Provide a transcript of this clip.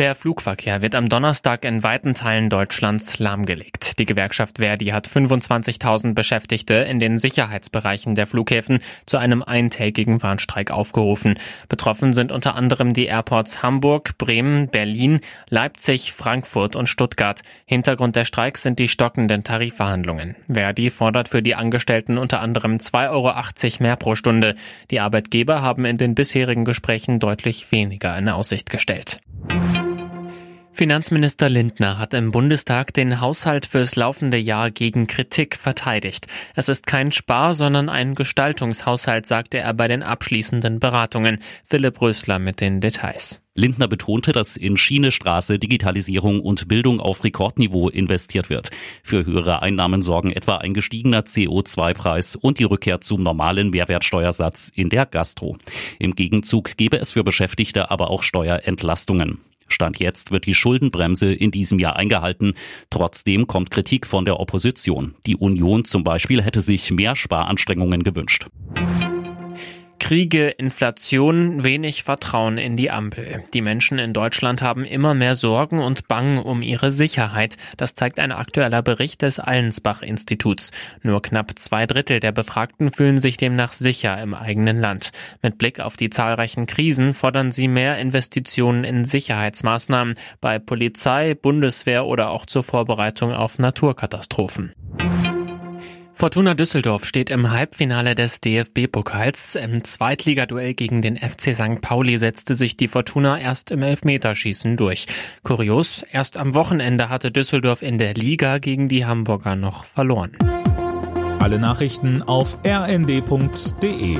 Der Flugverkehr wird am Donnerstag in weiten Teilen Deutschlands lahmgelegt. Die Gewerkschaft Verdi hat 25.000 Beschäftigte in den Sicherheitsbereichen der Flughäfen zu einem eintägigen Warnstreik aufgerufen. Betroffen sind unter anderem die Airports Hamburg, Bremen, Berlin, Leipzig, Frankfurt und Stuttgart. Hintergrund der Streiks sind die stockenden Tarifverhandlungen. Verdi fordert für die Angestellten unter anderem 2,80 Euro mehr pro Stunde. Die Arbeitgeber haben in den bisherigen Gesprächen deutlich weniger in Aussicht gestellt. Finanzminister Lindner hat im Bundestag den Haushalt fürs laufende Jahr gegen Kritik verteidigt. Es ist kein Spar, sondern ein Gestaltungshaushalt, sagte er bei den abschließenden Beratungen. Philipp Rösler mit den Details. Lindner betonte, dass in Schiene, Straße, Digitalisierung und Bildung auf Rekordniveau investiert wird. Für höhere Einnahmen sorgen etwa ein gestiegener CO2-Preis und die Rückkehr zum normalen Mehrwertsteuersatz in der Gastro. Im Gegenzug gebe es für Beschäftigte aber auch Steuerentlastungen. Stand jetzt wird die Schuldenbremse in diesem Jahr eingehalten. Trotzdem kommt Kritik von der Opposition. Die Union zum Beispiel hätte sich mehr Sparanstrengungen gewünscht. Kriege, Inflation, wenig Vertrauen in die Ampel. Die Menschen in Deutschland haben immer mehr Sorgen und Bangen um ihre Sicherheit. Das zeigt ein aktueller Bericht des Allensbach-Instituts. Nur knapp zwei Drittel der Befragten fühlen sich demnach sicher im eigenen Land. Mit Blick auf die zahlreichen Krisen fordern sie mehr Investitionen in Sicherheitsmaßnahmen bei Polizei, Bundeswehr oder auch zur Vorbereitung auf Naturkatastrophen. Fortuna Düsseldorf steht im Halbfinale des DFB-Pokals. Im Zweitligaduell gegen den FC St. Pauli setzte sich die Fortuna erst im Elfmeterschießen durch. Kurios, erst am Wochenende hatte Düsseldorf in der Liga gegen die Hamburger noch verloren. Alle Nachrichten auf rnd.de